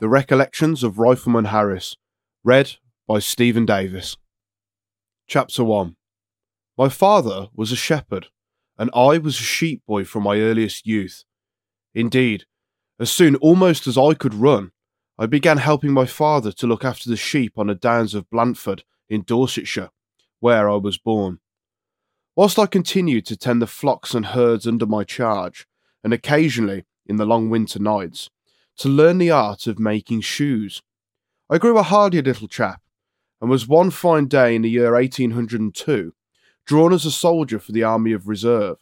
The Recollections of Rifleman Harris, read by Stephen Davis. Chapter 1 My father was a shepherd, and I was a sheep boy from my earliest youth. Indeed, as soon almost as I could run, I began helping my father to look after the sheep on the downs of Blandford in Dorsetshire, where I was born. Whilst I continued to tend the flocks and herds under my charge, and occasionally, in the long winter nights, to learn the art of making shoes. I grew a hardy little chap, and was one fine day in the year 1802 drawn as a soldier for the Army of Reserve.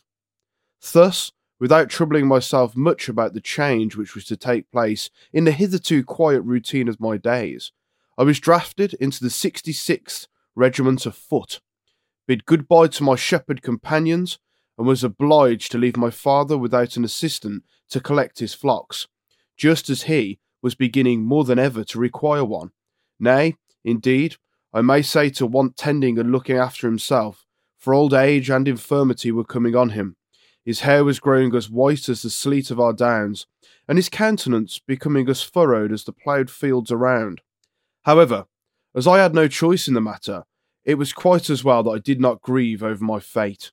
Thus, without troubling myself much about the change which was to take place in the hitherto quiet routine of my days, I was drafted into the 66th Regiment of Foot, bid goodbye to my shepherd companions, and was obliged to leave my father without an assistant to collect his flocks just as he was beginning more than ever to require one. Nay, indeed, I may say to want tending and looking after himself, for old age and infirmity were coming on him. His hair was growing as white as the sleet of our downs, and his countenance becoming as furrowed as the ploughed fields around. However, as I had no choice in the matter, it was quite as well that I did not grieve over my fate.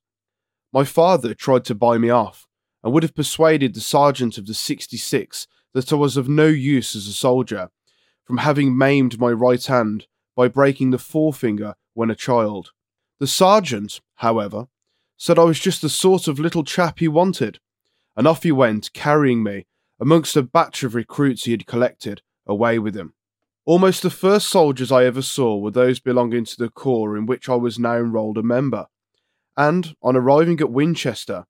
My father tried to buy me off, and would have persuaded the sergeant of the 66 that I was of no use as a soldier, from having maimed my right hand by breaking the forefinger when a child. The sergeant, however, said I was just the sort of little chap he wanted, and off he went, carrying me, amongst a batch of recruits he had collected, away with him. Almost the first soldiers I ever saw were those belonging to the corps in which I was now enrolled a member, and, on arriving at Winchester,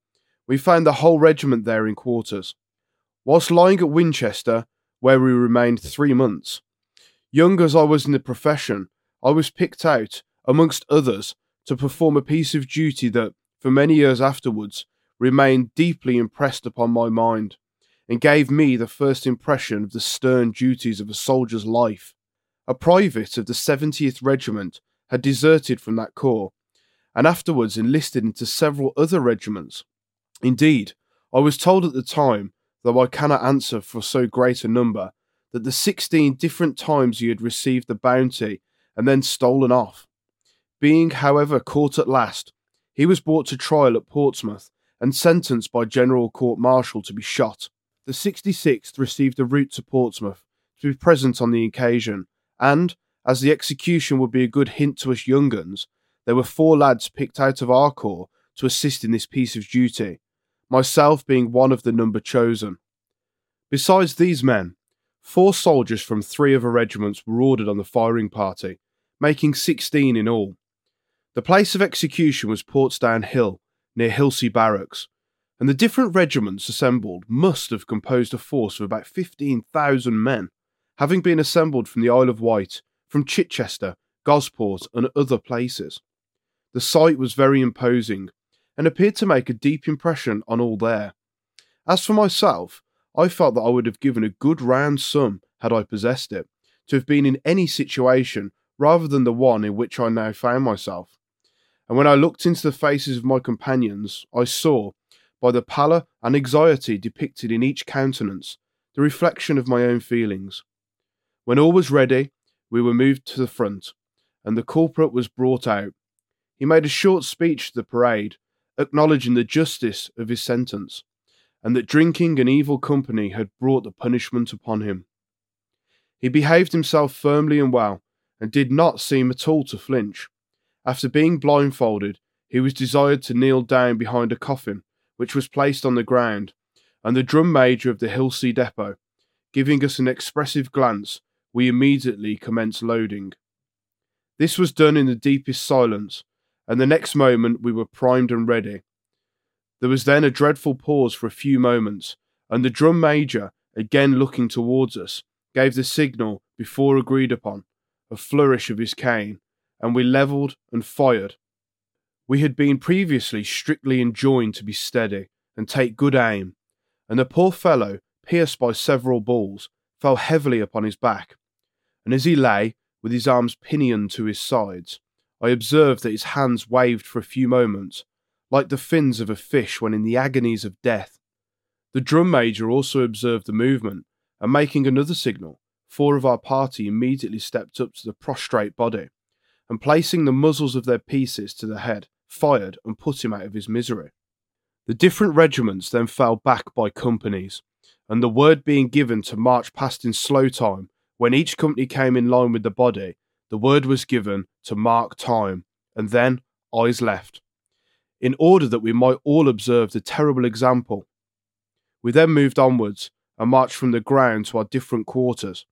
we found the whole regiment there in quarters. Whilst lying at Winchester, where we remained three months, young as I was in the profession, I was picked out, amongst others, to perform a piece of duty that, for many years afterwards, remained deeply impressed upon my mind, and gave me the first impression of the stern duties of a soldier's life. A private of the 70th Regiment had deserted from that corps, and afterwards enlisted into several other regiments. Indeed, I was told at the time though I cannot answer for so great a number, that the sixteen different times he had received the bounty and then stolen off. Being, however, caught at last, he was brought to trial at Portsmouth and sentenced by General Court Martial to be shot. The 66th received a route to Portsmouth to be present on the occasion, and, as the execution would be a good hint to us young uns, there were four lads picked out of our corps to assist in this piece of duty, myself being one of the number chosen. Besides these men, four soldiers from three other regiments were ordered on the firing party, making 16 in all. The place of execution was Portsdown Hill, near Hilsea Barracks, and the different regiments assembled must have composed a force of about 15,000 men, having been assembled from the Isle of Wight, from Chichester, Gosport, and other places. The sight was very imposing and appeared to make a deep impression on all there. As for myself, I felt that I would have given a good round sum, had I possessed it, to have been in any situation rather than the one in which I now found myself. And when I looked into the faces of my companions, I saw, by the pallor and anxiety depicted in each countenance, the reflection of my own feelings. When all was ready, we were moved to the front, and the culprit was brought out. He made a short speech to the parade, acknowledging the justice of his sentence, and that drinking and evil company had brought the punishment upon him. He behaved himself firmly and well, and did not seem at all to flinch. After being blindfolded, he was desired to kneel down behind a coffin, which was placed on the ground, and the drum major of the Hilsea depot, giving us an expressive glance, we immediately commenced loading. This was done in the deepest silence, and the next moment we were primed and ready. There was then a dreadful pause for a few moments, and the drum major, again looking towards us, gave the signal before agreed upon, a flourish of his cane, and we levelled and fired. We had been previously strictly enjoined to be steady and take good aim, and the poor fellow, pierced by several balls, fell heavily upon his back, and as he lay, with his arms pinioned to his sides, I observed that his hands waved for a few moments, like the fins of a fish when in the agonies of death. The drum major also observed the movement, and making another signal, four of our party immediately stepped up to the prostrate body, and placing the muzzles of their pieces to the head, fired and put him out of his misery. The different regiments then fell back by companies, and the word being given to march past in slow time, when each company came in line with the body, the word was given to mark time, and then eyes left, in order that we might all observe the terrible example. We then moved onwards and marched from the ground to our different quarters.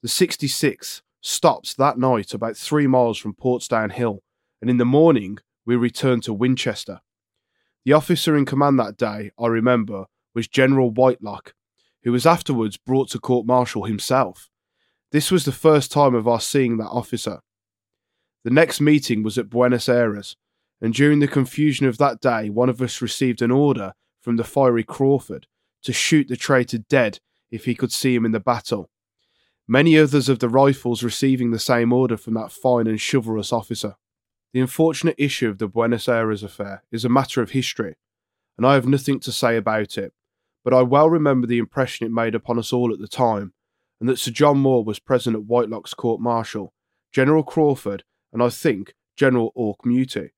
The 66th stopped that night about three miles from Portsdown Hill, and in the morning we returned to Winchester. The officer in command that day, I remember, was General Whitelock, who was afterwards brought to court martial himself. This was the first time of our seeing that officer. The next meeting was at Buenos Aires, and during the confusion of that day, one of us received an order from the fiery Crawford to shoot the traitor dead if he could see him in the battle. Many others of the rifles receiving the same order from that fine and chivalrous officer. The unfortunate issue of the Buenos Aires affair is a matter of history, and I have nothing to say about it, but I well remember the impression it made upon us all at the time, and that Sir John Moore was present at Whitelock's court martial, General Crawford, and I think General Auchmuty,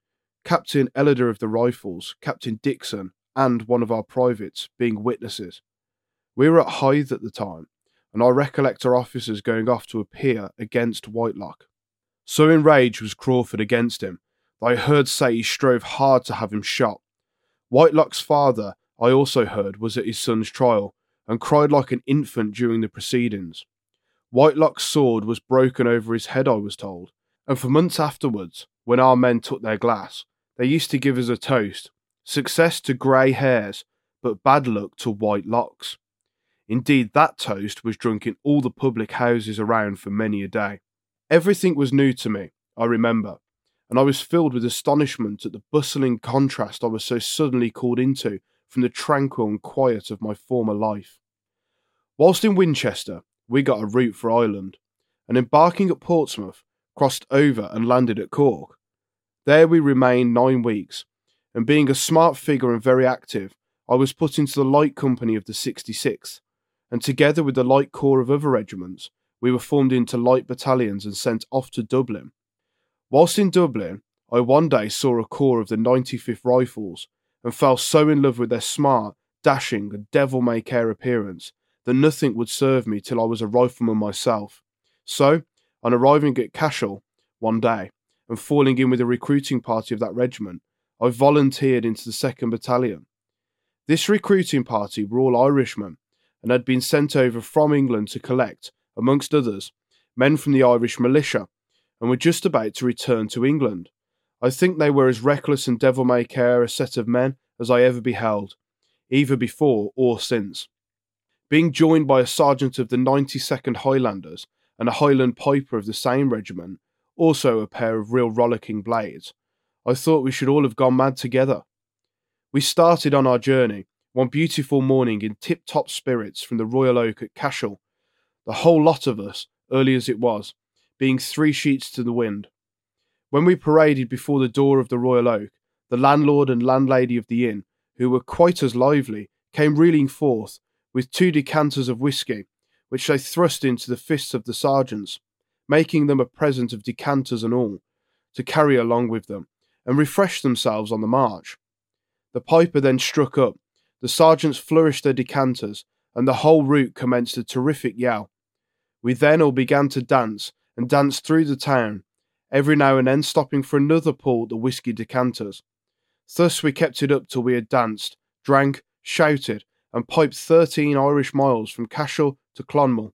Captain Ellender of the Rifles, Captain Dixon, and one of our privates being witnesses. We were at Hythe at the time, and I recollect our officers going off to appear against Whitelock. So enraged was Crawford against him that I heard say he strove hard to have him shot. Whitelock's father, I also heard, was at his son's trial, and cried like an infant during the proceedings. Whitelock's sword was broken over his head, I was told, and for months afterwards, when our men took their glass, they used to give us a toast success to grey hairs, but bad luck to white locks. Indeed, that toast was drunk in all the public houses around for many a day. Everything was new to me, I remember, and I was filled with astonishment at the bustling contrast I was so suddenly called into from the tranquil and quiet of my former life. Whilst in Winchester, we got a route for Ireland, and embarking at Portsmouth, crossed over and landed at Cork. There we remained nine weeks, and being a smart figure and very active, I was put into the light company of the 66th, and together with the light corps of other regiments, we were formed into light battalions and sent off to Dublin. Whilst in Dublin, I one day saw a corps of the 95th Rifles and fell so in love with their smart, dashing, and devil may care appearance that nothing would serve me till I was a rifleman myself. So, on arriving at Cashel one day and falling in with a recruiting party of that regiment, I volunteered into the 2nd Battalion. This recruiting party were all Irishmen and had been sent over from England to collect, amongst others, men from the Irish militia and were just about to return to England. I think they were as reckless and devil may care a set of men as I ever beheld, either before or since. Being joined by a sergeant of the 92nd Highlanders and a Highland piper of the same regiment, also a pair of real rollicking blades, I thought we should all have gone mad together. We started on our journey one beautiful morning in tip top spirits from the Royal Oak at Cashel, the whole lot of us, early as it was, being three sheets to the wind. When we paraded before the door of the Royal Oak, the landlord and landlady of the inn, who were quite as lively, came reeling forth with two decanters of whisky, which they thrust into the fists of the sergeants, making them a present of decanters and all, to carry along with them, and refresh themselves on the march. The piper then struck up, the sergeants flourished their decanters, and the whole route commenced a terrific yell. We then all began to dance, and danced through the town, every now and then stopping for another pull at the whisky decanters. Thus we kept it up till we had danced, drank, shouted, and piped thirteen Irish miles from Cashel to Clonmel.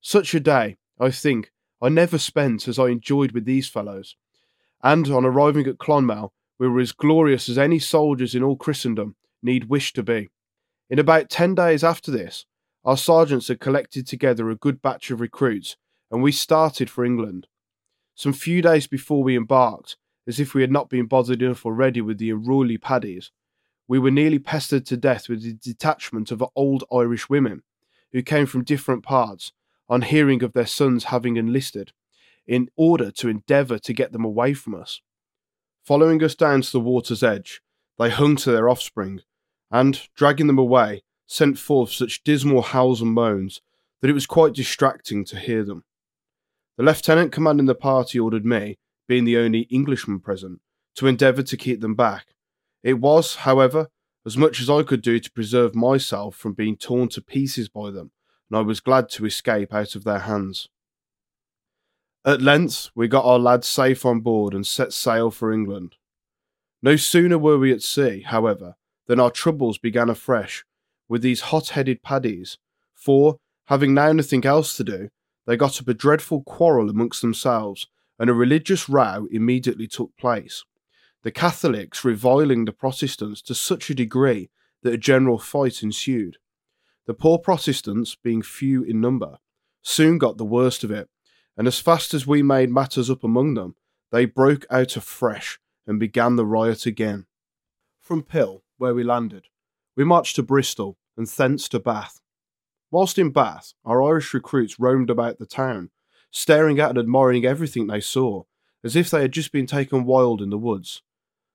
Such a day, I think, I never spent as I enjoyed with these fellows. And on arriving at Clonmel, we were as glorious as any soldiers in all Christendom need wish to be. In about ten days after this, our sergeants had collected together a good batch of recruits, and we started for England. Some few days before we embarked, as if we had not been bothered enough already with the unruly paddies, we were nearly pestered to death with a detachment of old Irish women, who came from different parts, on hearing of their sons having enlisted, in order to endeavour to get them away from us. Following us down to the water's edge, they hung to their offspring, and, dragging them away, sent forth such dismal howls and moans that it was quite distracting to hear them. The lieutenant commanding the party ordered me, being the only Englishman present, to endeavour to keep them back. It was, however, as much as I could do to preserve myself from being torn to pieces by them, and I was glad to escape out of their hands. At length, we got our lads safe on board and set sail for England. No sooner were we at sea, however, than our troubles began afresh with these hot headed paddies, for, having now nothing else to do, they got up a dreadful quarrel amongst themselves, and a religious row immediately took place. The Catholics reviling the Protestants to such a degree that a general fight ensued. The poor Protestants, being few in number, soon got the worst of it, and as fast as we made matters up among them, they broke out afresh and began the riot again. From Pill, where we landed, we marched to Bristol and thence to Bath. Whilst in Bath, our Irish recruits roamed about the town, staring at and admiring everything they saw, as if they had just been taken wild in the woods.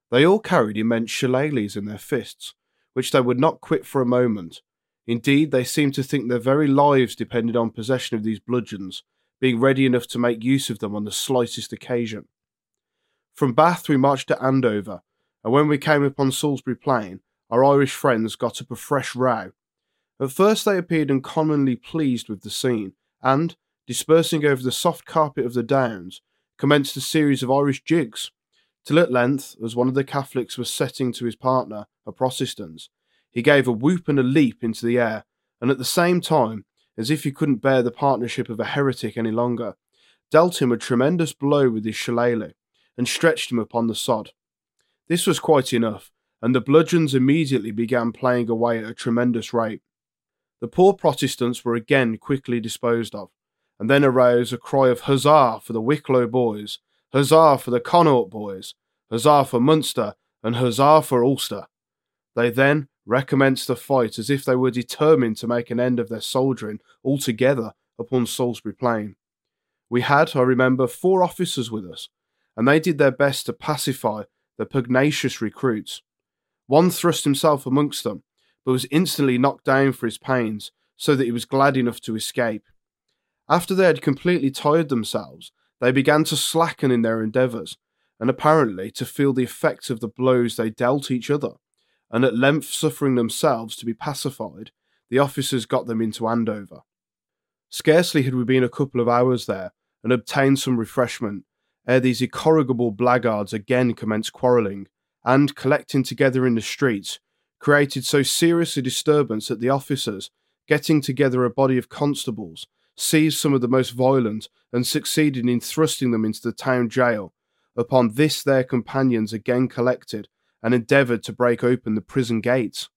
They all carried immense shillelaghs in their fists, which they would not quit for a moment. Indeed, they seemed to think their very lives depended on possession of these bludgeons, being ready enough to make use of them on the slightest occasion. From Bath we marched to Andover, and when we came upon Salisbury Plain, our Irish friends got up a fresh row. At first they appeared uncommonly pleased with the scene, and, dispersing over the soft carpet of the downs, commenced a series of Irish jigs, till at length, as one of the Catholics was setting to his partner, a Protestant, he gave a whoop and a leap into the air, and at the same time, as if he couldn't bear the partnership of a heretic any longer, dealt him a tremendous blow with his shillelagh, and stretched him upon the sod. This was quite enough, and the bludgeons immediately began playing away at a tremendous rate. The poor Protestants were again quickly disposed of, and then arose a cry of Huzzah for the Wicklow boys, Huzzah for the Connaught boys, Huzzah for Munster, and Huzzah for Ulster. They then recommenced the fight as if they were determined to make an end of their soldiering altogether upon Salisbury Plain. We had, I remember, four officers with us, and they did their best to pacify the pugnacious recruits. One thrust himself amongst them, but was instantly knocked down for his pains, so that he was glad enough to escape. After they had completely tired themselves, they began to slacken in their endeavours, and apparently to feel the effects of the blows they dealt each other, and at length suffering themselves to be pacified, the officers got them into Andover. Scarcely had we been a couple of hours there, and obtained some refreshment, ere these incorrigible blackguards again commenced quarrelling, and, collecting together in the streets, created so serious a disturbance that the officers, getting together a body of constables, seized some of the most violent and succeeded in thrusting them into the town jail. Upon this, their companions again collected and endeavoured to break open the prison gates.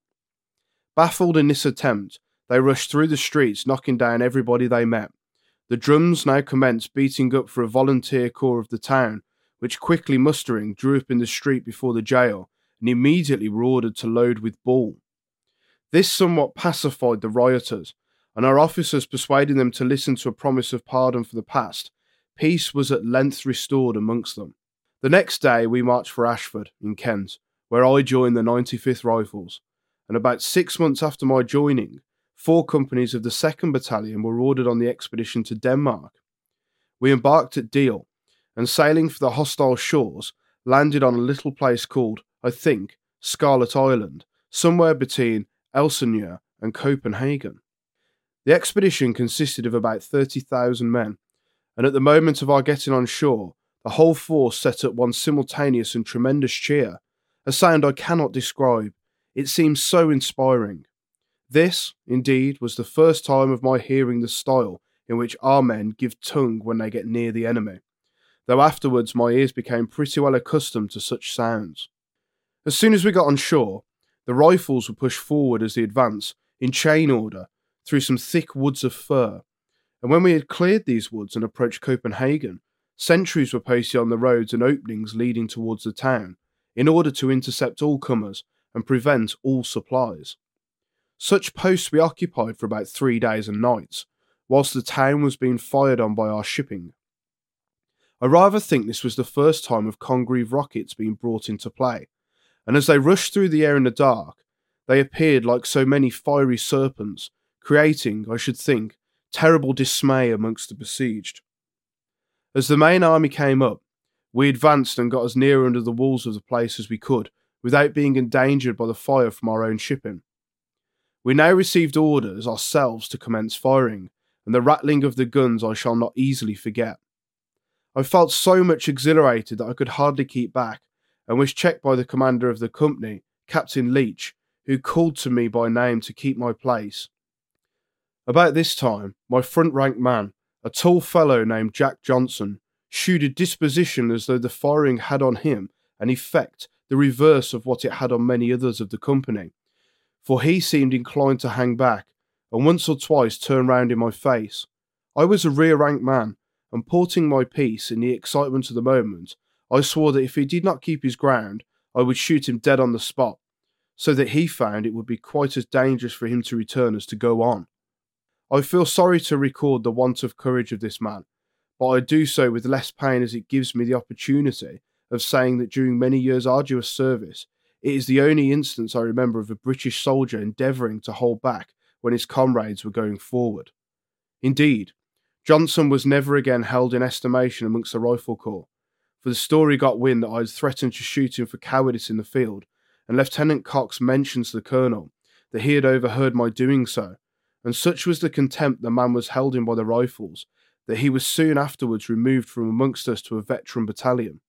Baffled in this attempt, they rushed through the streets, knocking down everybody they met. The drums now commenced beating up for a volunteer corps of the town, which quickly mustering drew up in the street before the jail and immediately were ordered to load with ball. This somewhat pacified the rioters, and our officers persuading them to listen to a promise of pardon for the past, peace was at length restored amongst them. The next day we marched for Ashford, in Kent, where I joined the 95th Rifles, and about six months after my joining, four companies of the 2nd Battalion were ordered on the expedition to Denmark. We embarked at Deal, and sailing for the hostile shores, landed on a little place called, I think, Scarlet Island, somewhere between Elsinore and Copenhagen. The expedition consisted of about 30,000 men, and at the moment of our getting on shore, the whole force set up one simultaneous and tremendous cheer, a sound I cannot describe. It seems so inspiring. This, indeed, was the first time of my hearing the style in which our men give tongue when they get near the enemy, though afterwards my ears became pretty well accustomed to such sounds. As soon as we got on shore, the rifles were pushed forward as the advance, in chain order, through some thick woods of fir, and when we had cleared these woods and approached Copenhagen, sentries were posted on the roads and openings leading towards the town, in order to intercept all comers and prevent all supplies. Such posts we occupied for about three days and nights, whilst the town was being fired on by our shipping. I rather think this was the first time of Congreve rockets being brought into play, and as they rushed through the air in the dark, they appeared like so many fiery serpents, creating, I should think, terrible dismay amongst the besieged. As the main army came up, we advanced and got as near under the walls of the place as we could, without being endangered by the fire from our own shipping. We now received orders ourselves to commence firing, and the rattling of the guns I shall not easily forget. I felt so much exhilarated that I could hardly keep back, and was checked by the commander of the company, Captain Leach, who called to me by name to keep my place. About this time, my front rank man, a tall fellow named Jack Johnson, shewed a disposition as though the firing had on him an effect the reverse of what it had on many others of the company, for he seemed inclined to hang back, and once or twice turn round in my face. I was a rear rank man, and porting my piece in the excitement of the moment, I swore that if he did not keep his ground, I would shoot him dead on the spot, so that he found it would be quite as dangerous for him to return as to go on. I feel sorry to record the want of courage of this man, but I do so with less pain as it gives me the opportunity of saying that during many years' arduous service, it is the only instance I remember of a British soldier endeavouring to hold back when his comrades were going forward. Indeed, Johnson was never again held in estimation amongst the Rifle Corps, for the story got wind that I had threatened to shoot him for cowardice in the field, and Lieutenant Cox mentioned to the Colonel that he had overheard my doing so and such was the contempt the man was held in by the rifles that he was soon afterwards removed from amongst us to a veteran battalion.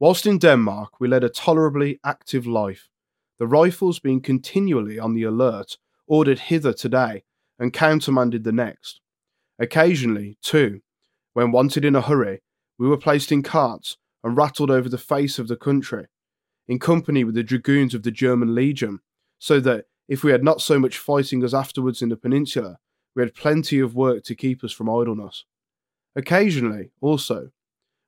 Whilst in Denmark, we led a tolerably active life, the rifles being continually on the alert, ordered hither today and countermanded the next. Occasionally, too, when wanted in a hurry, we were placed in carts and rattled over the face of the country, in company with the dragoons of the German Legion, so that if we had not so much fighting as afterwards in the peninsula, we had plenty of work to keep us from idleness. Occasionally, also,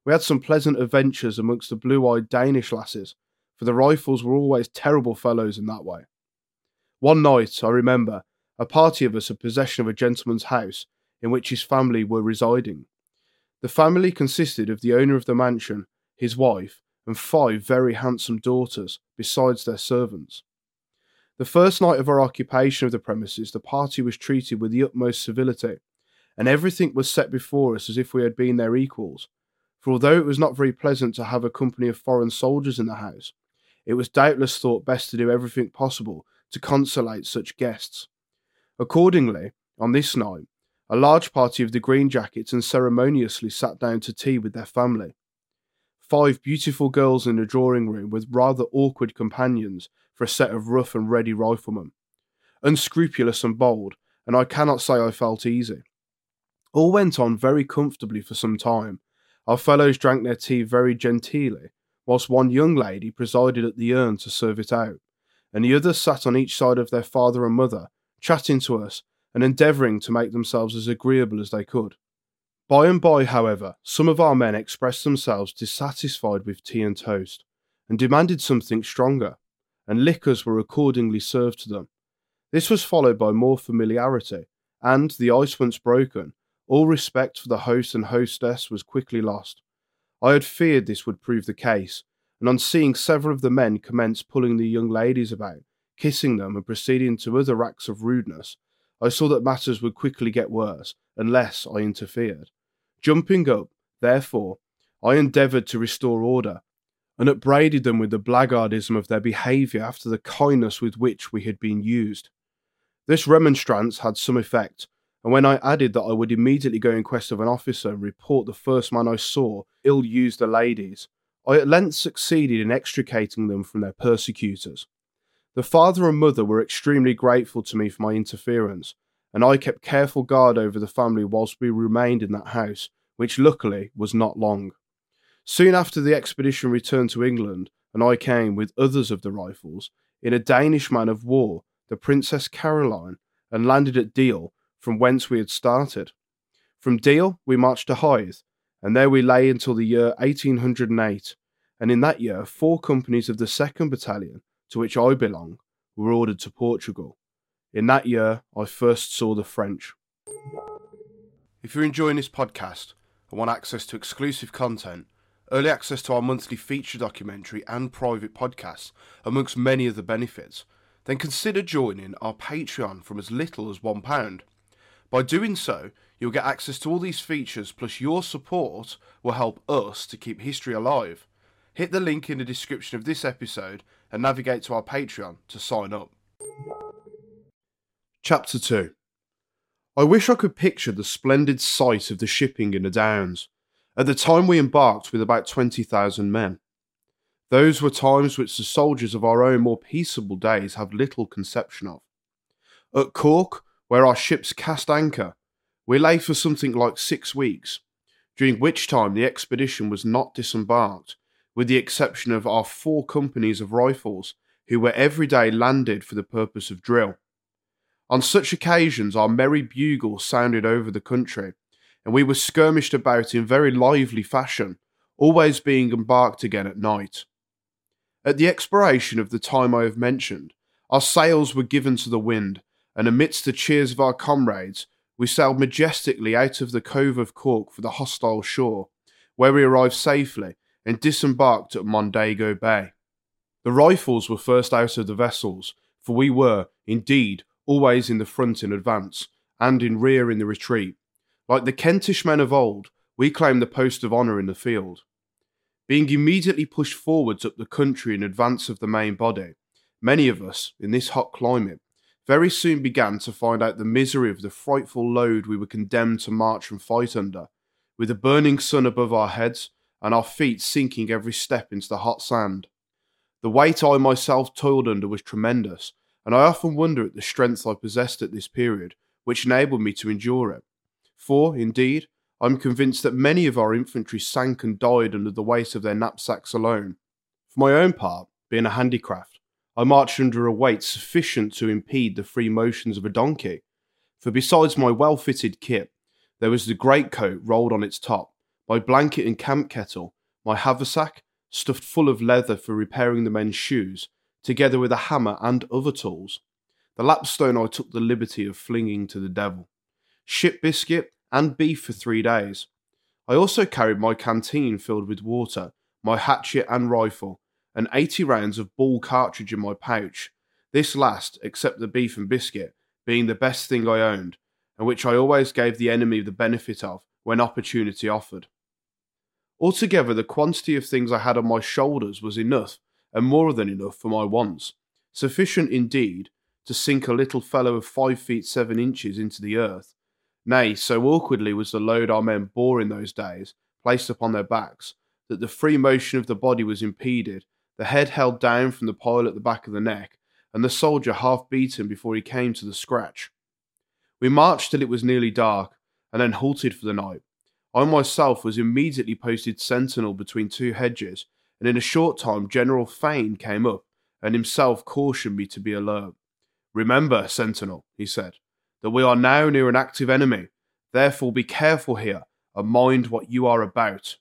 we had some pleasant adventures amongst the blue eyed Danish lasses, for the rifles were always terrible fellows in that way. One night, I remember, a party of us had possession of a gentleman's house in which his family were residing. The family consisted of the owner of the mansion, his wife, and five very handsome daughters, besides their servants. The first night of our occupation of the premises, the party was treated with the utmost civility, and everything was set before us as if we had been their equals. For although it was not very pleasant to have a company of foreign soldiers in the house, it was doubtless thought best to do everything possible to consolate such guests. Accordingly, on this night, a large party of the green jackets unceremoniously sat down to tea with their family. Five beautiful girls in a drawing room with rather awkward companions for a set of rough and ready riflemen. Unscrupulous and bold, and I cannot say I felt easy. All went on very comfortably for some time. Our fellows drank their tea very genteelly, whilst one young lady presided at the urn to serve it out, and the others sat on each side of their father and mother, chatting to us and endeavouring to make themselves as agreeable as they could. By and by, however, some of our men expressed themselves dissatisfied with tea and toast and demanded something stronger, and liquors were accordingly served to them. This was followed by more familiarity, and, the ice once broken, all respect for the host and hostess was quickly lost. I had feared this would prove the case, and on seeing several of the men commence pulling the young ladies about, kissing them, and proceeding to other acts of rudeness, I saw that matters would quickly get worse unless I interfered. Jumping up, therefore, I endeavoured to restore order, and upbraided them with the blackguardism of their behaviour after the kindness with which we had been used. This remonstrance had some effect, and when I added that I would immediately go in quest of an officer and report the first man I saw ill use the ladies, I at length succeeded in extricating them from their persecutors. The father and mother were extremely grateful to me for my interference, and I kept careful guard over the family whilst we remained in that house, which luckily was not long. Soon after the expedition returned to England, and I came with others of the rifles in a Danish man of war, the Princess Caroline, and landed at Deal, from whence we had started. From Deal we marched to Hythe, and there we lay until the year 1808, and in that year four companies of the 2nd Battalion, to which I belong, were ordered to Portugal. In that year I first saw the French. If you're enjoying this podcast and want access to exclusive content, early access to our monthly feature documentary and private podcasts, amongst many other benefits, then consider joining our Patreon from as little as £1. By doing so, you'll get access to all these features, plus your support will help us to keep history alive. Hit the link in the description of this episode and navigate to our Patreon to sign up. Chapter 2 I wish I could picture the splendid sight of the shipping in the Downs. At the time we embarked with about 20,000 men. Those were times which the soldiers of our own more peaceable days have little conception of. At Cork, where our ships cast anchor, we lay for something like six weeks, during which time the expedition was not disembarked, with the exception of our four companies of rifles, who were every day landed for the purpose of drill. On such occasions, our merry bugles sounded over the country, and we were skirmished about in very lively fashion, always being embarked again at night. At the expiration of the time I have mentioned, our sails were given to the wind, and amidst the cheers of our comrades, we sailed majestically out of the cove of Cork for the hostile shore, where we arrived safely and disembarked at Mondego Bay. The rifles were first out of the vessels, for we were, indeed, always in the front in advance, and in rear in the retreat, like the Kentish men of old, we claimed the post of honour in the field. Being immediately pushed forwards up the country in advance of the main body, many of us, in this hot climate, very soon began to find out the misery of the frightful load we were condemned to march and fight under, with the burning sun above our heads and our feet sinking every step into the hot sand. The weight I myself toiled under was tremendous, and I often wonder at the strength I possessed at this period, which enabled me to endure it. For, indeed, I am convinced that many of our infantry sank and died under the weight of their knapsacks alone. For my own part, being a handicraft, I marched under a weight sufficient to impede the free motions of a donkey. For besides my well fitted kit, there was the greatcoat rolled on its top, my blanket and camp kettle, my haversack, stuffed full of leather for repairing the men's shoes, together with a hammer and other tools. The lapstone I took the liberty of flinging to the devil ship biscuit, and beef for three days. I also carried my canteen filled with water, my hatchet and rifle, and 80 rounds of ball cartridge in my pouch. This last, except the beef and biscuit, being the best thing I owned, and which I always gave the enemy the benefit of when opportunity offered. Altogether, the quantity of things I had on my shoulders was enough, and more than enough for my wants, sufficient indeed to sink a little fellow of five feet seven inches into the earth, Nay, so awkwardly was the load our men bore in those days, placed upon their backs, that the free motion of the body was impeded, the head held down from the pile at the back of the neck, and the soldier half beaten before he came to the scratch. We marched till it was nearly dark, and then halted for the night. I myself was immediately posted sentinel between two hedges, and in a short time General Fane came up, and himself cautioned me to be alert. Remember, sentinel, he said, that we are now near an active enemy. Therefore, be careful here, and mind what you are about.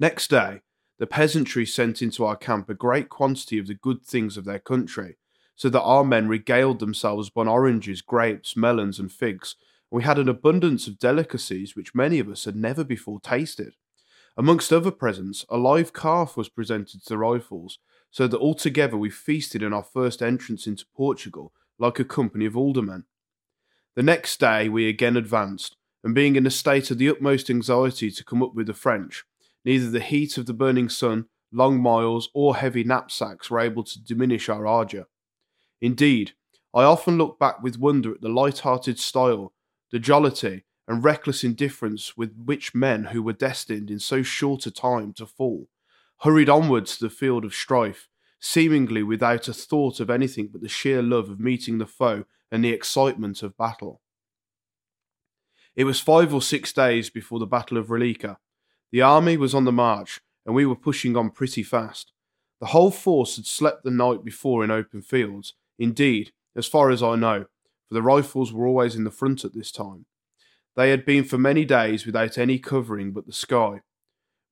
Next day, the peasantry sent into our camp a great quantity of the good things of their country, so that our men regaled themselves upon oranges, grapes, melons, and figs. We had an abundance of delicacies which many of us had never before tasted. Amongst other presents, a live calf was presented to the rifles, so that altogether we feasted in our first entrance into Portugal like a company of aldermen. The next day we again advanced, and being in a state of the utmost anxiety to come up with the French, neither the heat of the burning sun, long miles, or heavy knapsacks were able to diminish our ardour. Indeed, I often look back with wonder at the light hearted style, the jollity, and reckless indifference with which men who were destined in so short a time to fall hurried onwards to the field of strife, seemingly without a thought of anything but the sheer love of meeting the foe and the excitement of battle. It was five or six days before the Battle of Roliça. The army was on the march, and we were pushing on pretty fast. The whole force had slept the night before in open fields, indeed, as far as I know, for the rifles were always in the front at this time. They had been for many days without any covering but the sky.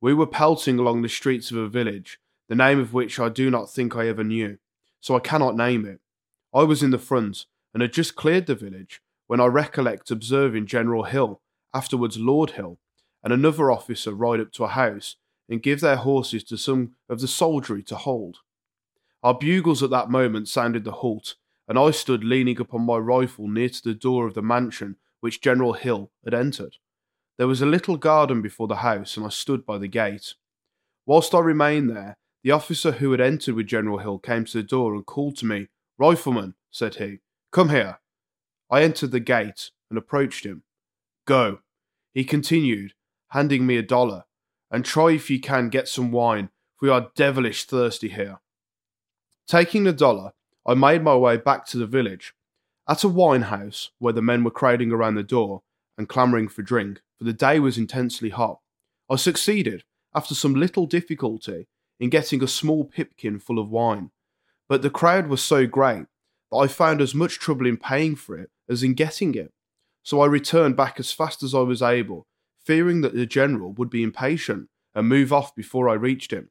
We were pelting along the streets of a village, the name of which I do not think I ever knew, so I cannot name it. I was in the front, and had just cleared the village, when I recollect observing General Hill, afterwards Lord Hill, and another officer ride up to a house and give their horses to some of the soldiery to hold. Our bugles at that moment sounded the halt, and I stood leaning upon my rifle near to the door of the mansion which General Hill had entered. There was a little garden before the house, and I stood by the gate. Whilst I remained there, the officer who had entered with General Hill came to the door and called to me. Rifleman, said he, come here. I entered the gate and approached him. Go, he continued, handing me a dollar, and try if you can get some wine, for we are devilish thirsty here. Taking the dollar, I made my way back to the village. At a wine house, where the men were crowding around the door and clamouring for drink, for the day was intensely hot, I succeeded, after some little difficulty, in getting a small pipkin full of wine. But the crowd was so great that I found as much trouble in paying for it as in getting it. So I returned back as fast as I was able, fearing that the general would be impatient and move off before I reached him.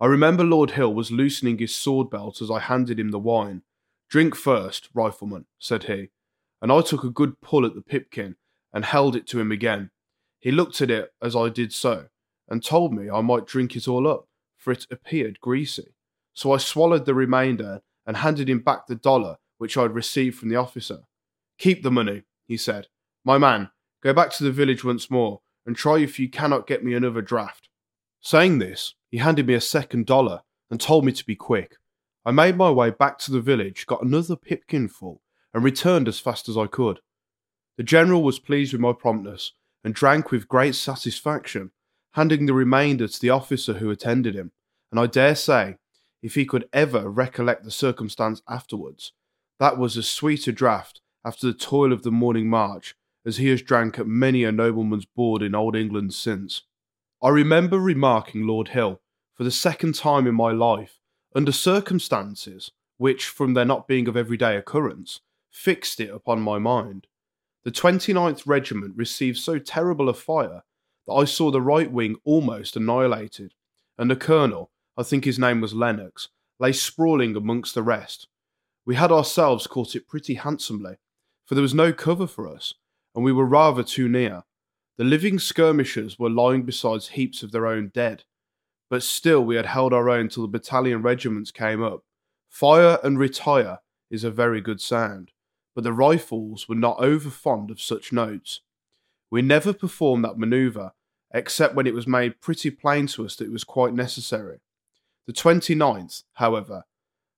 I remember Lord Hill was loosening his sword belt as I handed him the wine. Drink first, rifleman, said he, and I took a good pull at the pipkin and held it to him again. He looked at it as I did so, and told me I might drink it all up, for it appeared greasy. So I swallowed the remainder and handed him back the dollar which I had received from the officer. Keep the money, he said. My man, go back to the village once more and try if you cannot get me another draft. Saying this, he handed me a second dollar and told me to be quick. I made my way back to the village, got another pipkin full, and returned as fast as I could. The general was pleased with my promptness and drank with great satisfaction, handing the remainder to the officer who attended him, and I dare say, if he could ever recollect the circumstance afterwards, that was as sweet a draught after the toil of the morning march as he has drank at many a nobleman's board in old England since. I remember remarking Lord Hill for the second time in my life under circumstances which, from their not being of everyday occurrence, fixed it upon my mind. The 29th Regiment received so terrible a fire that I saw the right wing almost annihilated, and the colonel, I think his name was Lennox, lay sprawling amongst the rest. We had ourselves caught it pretty handsomely, for there was no cover for us, and we were rather too near. The living skirmishers were lying beside heaps of their own dead, but still we had held our own till the battalion regiments came up. Fire and retire is a very good sound, but the rifles were not over fond of such notes. We never performed that manoeuvre, except when it was made pretty plain to us that it was quite necessary. The 29th, however,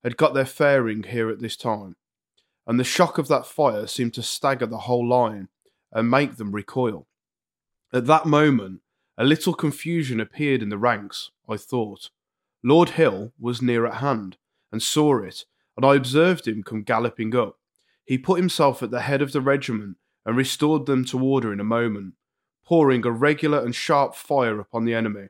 had got their fairing here at this time, and the shock of that fire seemed to stagger the whole line and make them recoil. At that moment, a little confusion appeared in the ranks, I thought. Lord Hill was near at hand, and saw it, and I observed him come galloping up. He put himself at the head of the regiment and restored them to order in a moment, pouring a regular and sharp fire upon the enemy.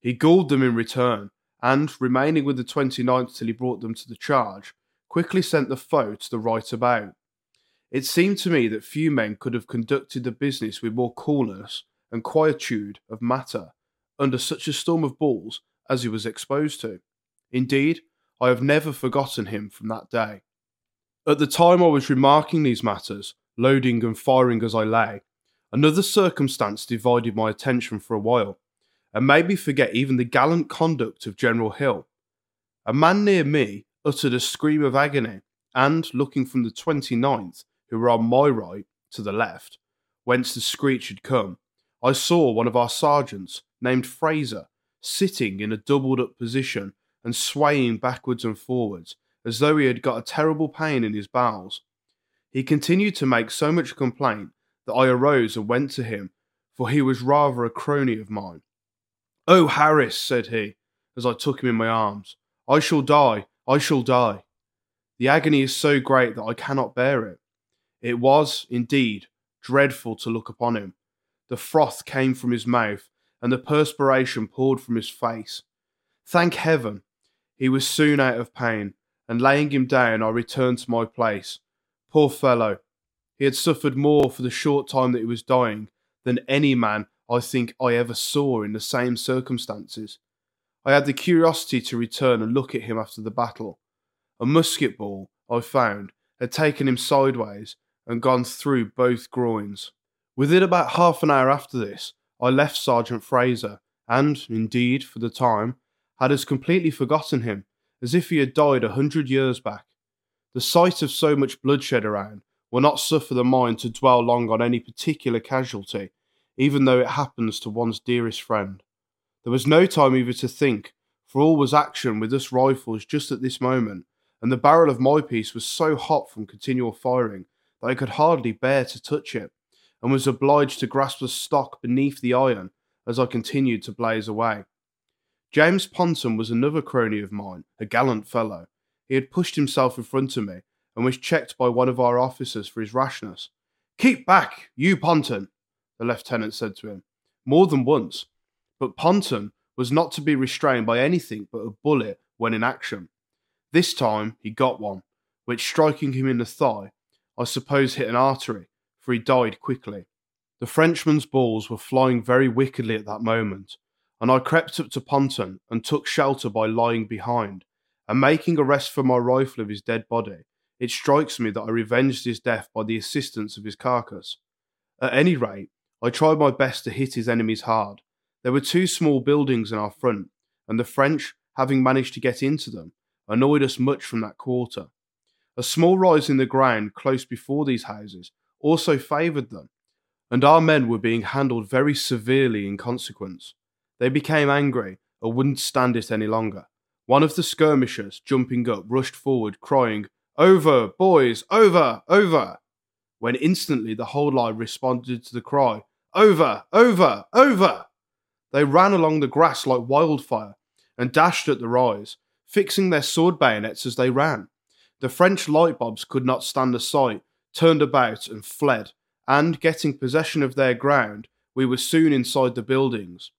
He galled them in return, and, remaining with the 29th till he brought them to the charge, quickly sent the foe to the right about. It seemed to me that few men could have conducted the business with more coolness and quietude of matter under such a storm of balls as he was exposed to. Indeed, I have never forgotten him from that day. At the time I was remarking these matters, loading and firing as I lay, another circumstance divided my attention for a while, and made me forget even the gallant conduct of General Hill. A man near me uttered a scream of agony, and looking from the 29th, who were on my right, to the left, whence the screech had come, I saw one of our sergeants, named Fraser, sitting in a doubled up position and swaying backwards and forwards, as though he had got a terrible pain in his bowels. He continued to make so much complaint that I arose and went to him, for he was rather a crony of mine. Oh, Harris, said he, as I took him in my arms, I shall die, I shall die. The agony is so great that I cannot bear it. It was, indeed, dreadful to look upon him. The froth came from his mouth, and the perspiration poured from his face. Thank heaven, he was soon out of pain, and laying him down, I returned to my place. Poor fellow, he had suffered more for the short time that he was dying than any man I think I ever saw in the same circumstances. I had the curiosity to return and look at him after the battle. A musket ball, I found, had taken him sideways and gone through both groins. Within about half an hour after this, I left Sergeant Fraser, and, indeed, for the time, had as completely forgotten him as if he had died a hundred years back. The sight of so much bloodshed around will not suffer the mind to dwell long on any particular casualty, even though it happens to one's dearest friend. There was no time either to think, for all was action with us rifles just at this moment, and the barrel of my piece was so hot from continual firing that I could hardly bear to touch it, and was obliged to grasp the stock beneath the iron as I continued to blaze away. James Ponton was another crony of mine, a gallant fellow. He had pushed himself in front of me and was checked by one of our officers for his rashness. Keep back, you Ponton, the lieutenant said to him, more than once. But Ponton was not to be restrained by anything but a bullet when in action. This time he got one, which striking him in the thigh, I suppose hit an artery, for he died quickly. The Frenchman's balls were flying very wickedly at that moment, and I crept up to Ponton and took shelter by lying behind, and making a rest for my rifle of his dead body. It strikes me that I revenged his death by the assistance of his carcass. At any rate, I tried my best to hit his enemies hard. There were two small buildings in our front, and the French, having managed to get into them, annoyed us much from that quarter. A small rise in the ground close before these houses also favoured them, and our men were being handled very severely in consequence. They became angry and wouldn't stand it any longer. One of the skirmishers, jumping up, rushed forward, crying, Over, boys, over, over! When instantly the whole line responded to the cry, Over, over, over! They ran along the grass like wildfire and dashed at the rise, fixing their sword bayonets as they ran. The French light bobs could not stand the sight, turned about and fled, and getting possession of their ground, we were soon inside the buildings.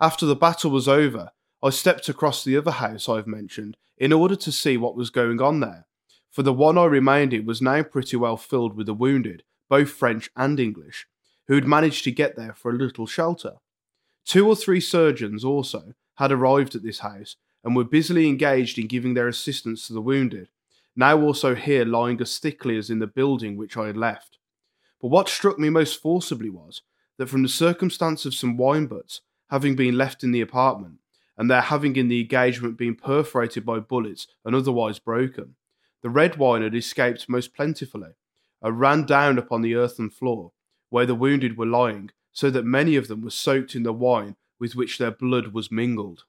After the battle was over, I stepped across the other house I have mentioned in order to see what was going on there, for the one I remained in was now pretty well filled with the wounded, both French and English, who had managed to get there for a little shelter. Two or three surgeons also had arrived at this house and were busily engaged in giving their assistance to the wounded, now also here lying as thickly as in the building which I had left. But what struck me most forcibly was that from the circumstance of some wine butts having been left in the apartment, and their having in the engagement been perforated by bullets and otherwise broken, the red wine had escaped most plentifully, and ran down upon the earthen floor, where the wounded were lying, so that many of them were soaked in the wine with which their blood was mingled.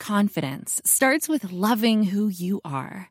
Confidence starts with loving who you are.